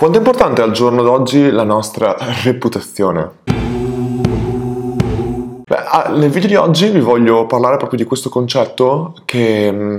Quanto è importante al giorno d'oggi la nostra reputazione? Beh, nel video di oggi vi voglio parlare proprio di questo concetto che mm,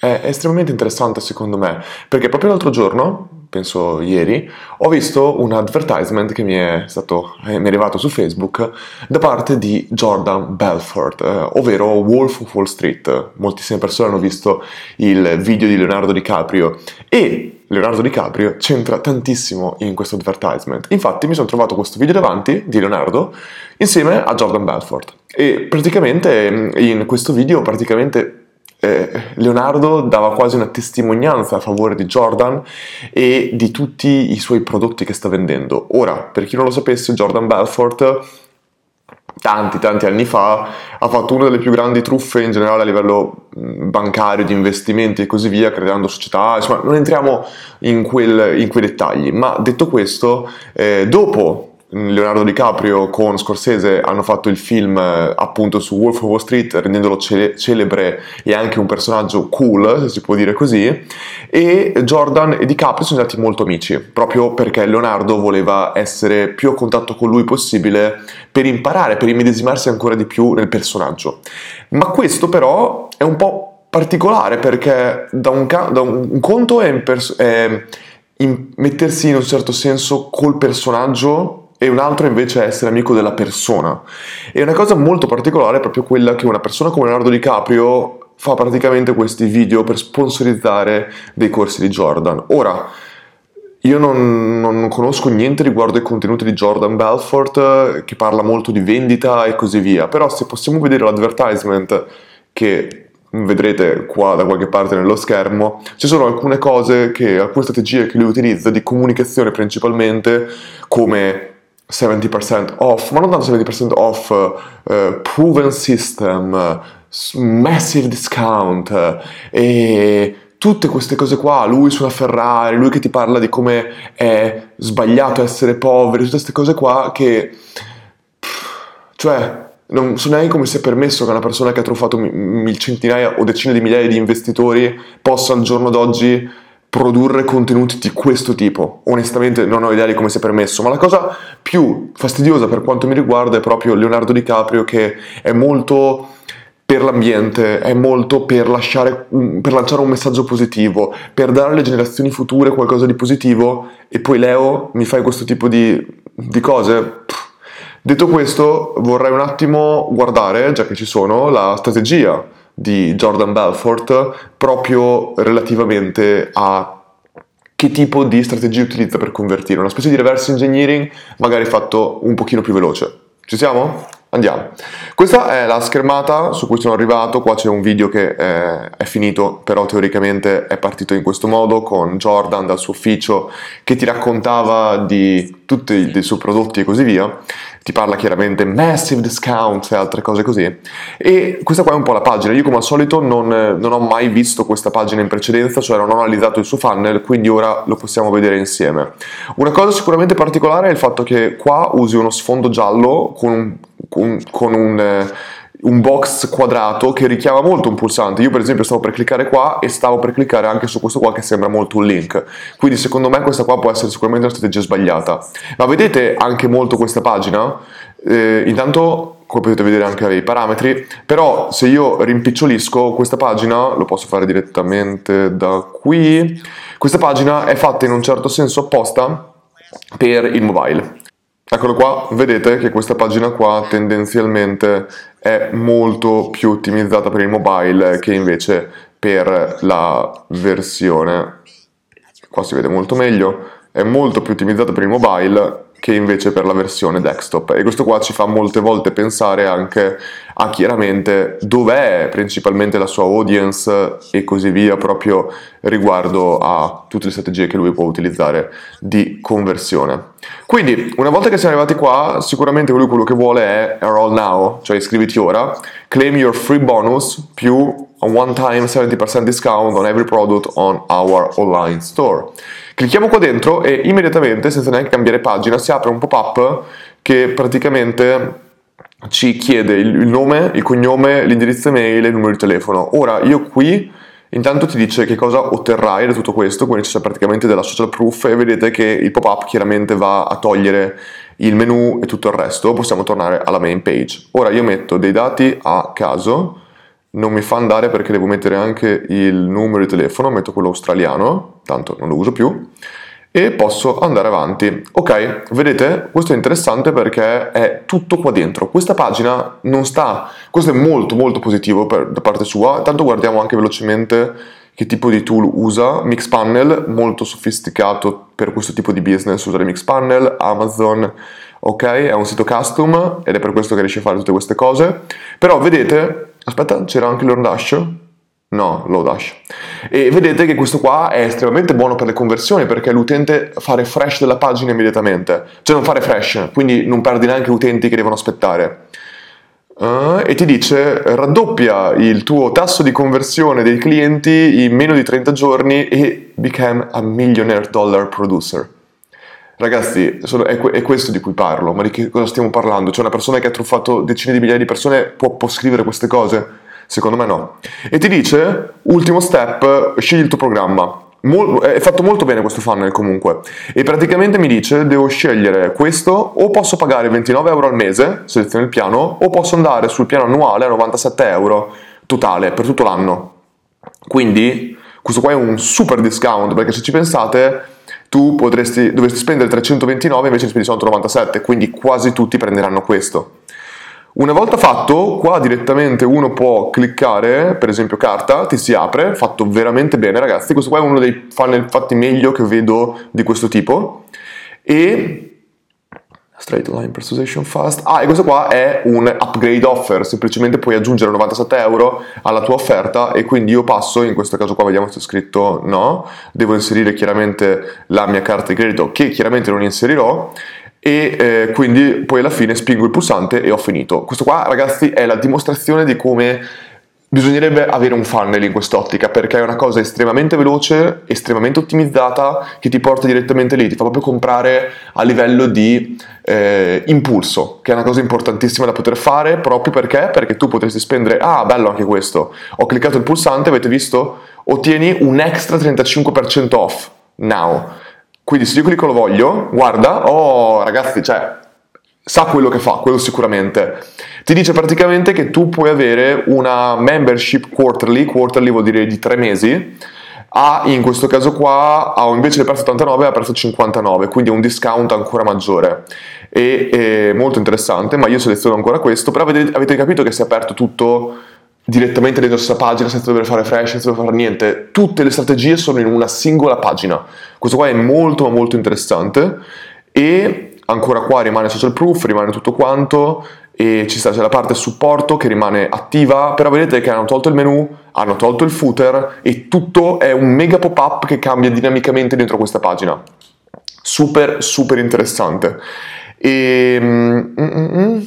è estremamente interessante secondo me, perché proprio l'altro giorno penso ieri, ho visto un advertisement che mi è, stato, eh, è arrivato su Facebook da parte di Jordan Belfort, eh, ovvero Wolf of Wall Street. Moltissime persone hanno visto il video di Leonardo DiCaprio e Leonardo DiCaprio c'entra tantissimo in questo advertisement. Infatti mi sono trovato questo video davanti di Leonardo insieme a Jordan Belfort e praticamente in questo video praticamente eh, Leonardo dava quasi una testimonianza a favore di Jordan e di tutti i suoi prodotti che sta vendendo. Ora, per chi non lo sapesse, Jordan Belfort tanti tanti anni fa ha fatto una delle più grandi truffe in generale a livello bancario, di investimenti e così via, creando società, insomma non entriamo in, quel, in quei dettagli, ma detto questo, eh, dopo Leonardo DiCaprio con Scorsese hanno fatto il film eh, appunto su Wolf of Wall Street rendendolo ce- celebre e anche un personaggio cool se si può dire così e Jordan e DiCaprio sono stati molto amici proprio perché Leonardo voleva essere più a contatto con lui possibile per imparare, per immedesimarsi ancora di più nel personaggio. Ma questo però è un po' particolare perché da un, ca- da un, un conto è, pers- è in mettersi in un certo senso col personaggio e un altro invece è essere amico della persona. E una cosa molto particolare è proprio quella che una persona come Leonardo DiCaprio fa praticamente questi video per sponsorizzare dei corsi di Jordan. Ora, io non, non, conosco niente riguardo ai contenuti di Jordan Belfort, che parla molto di vendita e così via, però se possiamo vedere l'advertisement che vedrete qua da qualche parte nello schermo, ci sono alcune cose che, alcune strategie che lui utilizza di comunicazione principalmente come 70% off, ma non tanto 70% off, uh, proven system, massive discount uh, e tutte queste cose qua, lui su una Ferrari, lui che ti parla di come è sbagliato essere poveri, tutte queste cose qua che, cioè, non so neanche come sia permesso che una persona che ha truffato centinaia o decine di migliaia di investitori possa al giorno d'oggi produrre contenuti di questo tipo. Onestamente non ho idea di come sia permesso, ma la cosa più fastidiosa per quanto mi riguarda è proprio Leonardo DiCaprio che è molto per l'ambiente, è molto per, lasciare, per lanciare un messaggio positivo, per dare alle generazioni future qualcosa di positivo e poi Leo mi fai questo tipo di, di cose? Detto questo, vorrei un attimo guardare, già che ci sono, la strategia di Jordan Belfort proprio relativamente a che tipo di strategia utilizza per convertire, una specie di reverse engineering magari fatto un pochino più veloce. Ci siamo? Andiamo. Questa è la schermata su cui sono arrivato, qua c'è un video che eh, è finito, però teoricamente è partito in questo modo con Jordan dal suo ufficio che ti raccontava di tutti i suoi prodotti e così via ti parla chiaramente massive discount e altre cose così. E questa qua è un po' la pagina. Io come al solito non, non, ho mai visto questa pagina in precedenza, cioè non ho analizzato il suo funnel, quindi ora lo possiamo vedere insieme. Una cosa sicuramente particolare è il fatto che qua usi uno sfondo giallo con, con, con un... Eh, un box quadrato che richiama molto un pulsante. Io per esempio stavo per cliccare qua e stavo per cliccare anche su questo qua che sembra molto un link. Quindi secondo me questa qua può essere sicuramente una strategia sbagliata. Ma vedete anche molto questa pagina? Eh, intanto come potete vedere anche i parametri, però se io rimpicciolisco questa pagina, lo posso fare direttamente da qui, questa pagina è fatta in un certo senso apposta per il mobile. Eccolo qua, vedete che questa pagina qua tendenzialmente è molto più ottimizzata per il mobile che invece per la versione, qua si vede molto meglio, è molto più ottimizzata per il mobile che invece per la versione desktop e questo qua ci fa molte volte pensare anche a chiaramente dov'è principalmente la sua audience e così via proprio riguardo a tutte le strategie che lui può utilizzare di conversione. Quindi una volta che siamo arrivati qua sicuramente lui quello che vuole è enroll now, cioè iscriviti ora, claim your free bonus più a one time 70% discount on every product on our online store. Clicchiamo qua dentro e immediatamente, senza neanche cambiare pagina, si apre un pop-up che praticamente ci chiede il nome, il cognome, l'indirizzo email e il numero di telefono. Ora io qui Intanto ti dice che cosa otterrai da tutto questo, quindi c'è praticamente della social proof e vedete che il pop-up chiaramente va a togliere il menu e tutto il resto. Possiamo tornare alla main page. Ora io metto dei dati a caso, non mi fa andare perché devo mettere anche il numero di telefono, metto quello australiano, tanto non lo uso più e posso andare avanti. Ok, vedete, questo è interessante perché è tutto qua dentro. Questa pagina non sta, questo è molto molto positivo per, da parte sua, tanto guardiamo anche velocemente che tipo di tool usa. Mixpanel, molto sofisticato per questo tipo di business, usare Mixpanel, Amazon, ok, è un sito custom ed è per questo che riesce a fare tutte queste cose. Però vedete, aspetta, c'era anche l'Ordash, No, Lodash. E vedete che questo qua è estremamente buono per le conversioni perché l'utente fa refresh della pagina immediatamente. Cioè non fa refresh, quindi non perdi neanche utenti che devono aspettare. Uh, e ti dice raddoppia il tuo tasso di conversione dei clienti in meno di 30 giorni e become a millionaire dollar producer. Ragazzi, è, è, questo di cui parlo, ma di che cosa stiamo parlando? Cioè una persona che ha truffato decine di migliaia di persone può, può scrivere queste cose? Secondo me no. E ti dice, ultimo step, scegli il tuo programma. Mol- è fatto molto bene questo funnel comunque. E praticamente mi dice, devo scegliere questo, o posso pagare 29 euro al mese, seleziono il piano, o posso andare sul piano annuale a 97 euro totale per tutto l'anno. Quindi questo qua è un super discount perché se ci pensate tu potresti, dovresti spendere 329 invece spendi soltanto 97 quindi quasi tutti prenderanno questo. Una volta fatto, qua direttamente uno può cliccare, per esempio carta, ti si apre, fatto veramente bene ragazzi, questo qua è uno dei funnel fatti meglio che vedo di questo tipo. E straight line persuasion fast. Ah, e questo qua è un upgrade offer, semplicemente puoi aggiungere 97 euro alla tua offerta e quindi io passo, in questo caso qua vediamo se è scritto no, devo inserire chiaramente la mia carta di credito che chiaramente non inserirò e eh, quindi poi alla fine spingo il pulsante e ho finito. Questo qua ragazzi è la dimostrazione di come bisognerebbe avere un funnel in quest'ottica perché è una cosa estremamente veloce, estremamente ottimizzata che ti porta direttamente lì, ti fa proprio comprare a livello di eh, impulso, che è una cosa importantissima da poter fare proprio perché? Perché tu potresti spendere, ah bello anche questo, ho cliccato il pulsante, avete visto? Ottieni un extra 35% off, now quindi se io clicco lo voglio, guarda, oh ragazzi, cioè, sa quello che fa, quello sicuramente. Ti dice praticamente che tu puoi avere una membership quarterly, quarterly vuol dire di tre mesi, a in questo caso qua, a invece del prezzo 89 a prezzo 59, quindi un discount ancora maggiore. E, è molto interessante, ma io seleziono ancora questo, però avete, avete capito che si è aperto tutto direttamente dentro questa pagina senza dover fare fresh, senza dover fare niente. Tutte le strategie sono in una singola pagina. Questo qua è molto molto interessante e ancora qua rimane social proof, rimane tutto quanto e ci sta c'è la parte supporto che rimane attiva, però vedete che hanno tolto il menu, hanno tolto il footer e tutto è un mega pop-up che cambia dinamicamente dentro questa pagina. Super super interessante. E mm, mm, mm, mm.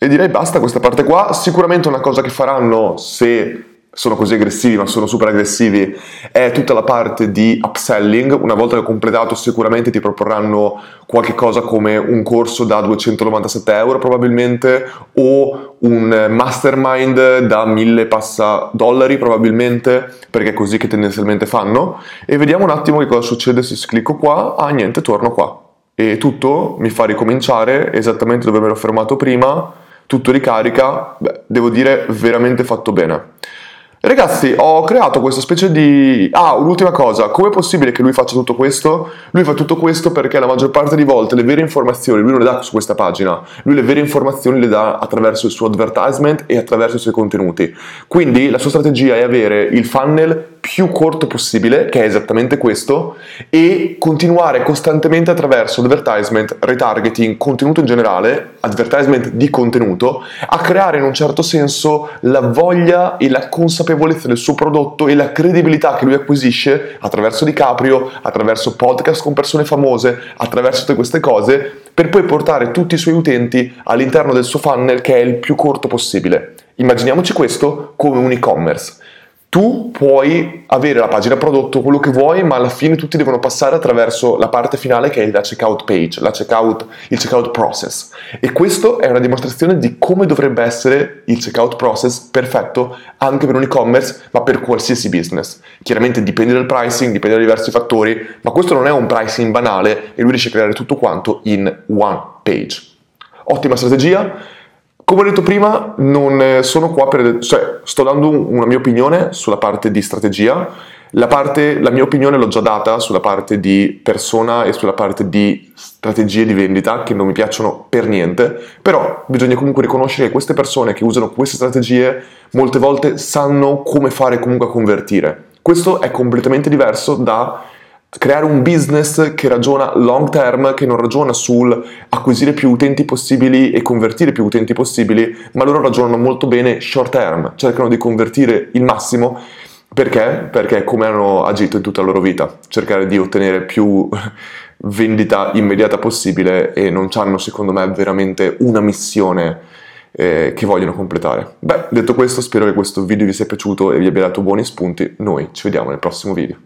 E direi basta questa parte qua. Sicuramente una cosa che faranno se sono così aggressivi, ma sono super aggressivi, è tutta la parte di upselling. Una volta che ho completato, sicuramente ti proporranno qualche cosa come un corso da 297 euro probabilmente, o un mastermind da 1000 passa dollari probabilmente, perché è così che tendenzialmente fanno. E vediamo un attimo che cosa succede se clicco qua. Ah, niente, torno qua. E tutto mi fa ricominciare esattamente dove mi ero fermato prima tutto ricarica, beh, devo dire veramente fatto bene. Ragazzi, ho creato questa specie di... Ah, un'ultima cosa, com'è possibile che lui faccia tutto questo? Lui fa tutto questo perché la maggior parte di volte le vere informazioni lui non le dà su questa pagina, lui le vere informazioni le dà attraverso il suo advertisement e attraverso i suoi contenuti. Quindi la sua strategia è avere il funnel più corto possibile, che è esattamente questo, e continuare costantemente attraverso advertisement, retargeting, contenuto in generale, advertisement di contenuto, a creare in un certo senso la voglia e la consapevolezza del suo prodotto e la credibilità che lui acquisisce attraverso DiCaprio, attraverso podcast con persone famose, attraverso tutte queste cose, per poi portare tutti i suoi utenti all'interno del suo funnel che è il più corto possibile. Immaginiamoci questo come un e-commerce tu puoi avere la pagina prodotto, quello che vuoi, ma alla fine tutti devono passare attraverso la parte finale che è la checkout page, la checkout, il checkout process. E questo è una dimostrazione di come dovrebbe essere il checkout process perfetto anche per un e-commerce, ma per qualsiasi business. Chiaramente dipende dal pricing, dipende da diversi fattori, ma questo non è un pricing banale e lui riesce a creare tutto quanto in one page. Ottima strategia come ho detto prima, non sono qua per... cioè, sto dando una mia opinione sulla parte di strategia. La, parte, la mia opinione l'ho già data sulla parte di persona e sulla parte di strategie di vendita che non mi piacciono per niente, però bisogna comunque riconoscere che queste persone che usano queste strategie molte volte sanno come fare comunque a convertire. Questo è completamente diverso da creare un business che ragiona long term, che non ragiona sul acquisire più utenti possibili e convertire più utenti possibili, ma loro ragionano molto bene short term, cercano di convertire il massimo perché? Perché come hanno agito in tutta la loro vita, cercare di ottenere più vendita immediata possibile e non hanno secondo me veramente una missione eh, che vogliono completare. Beh, detto questo, spero che questo video vi sia piaciuto e vi abbia dato buoni spunti. Noi ci vediamo nel prossimo video.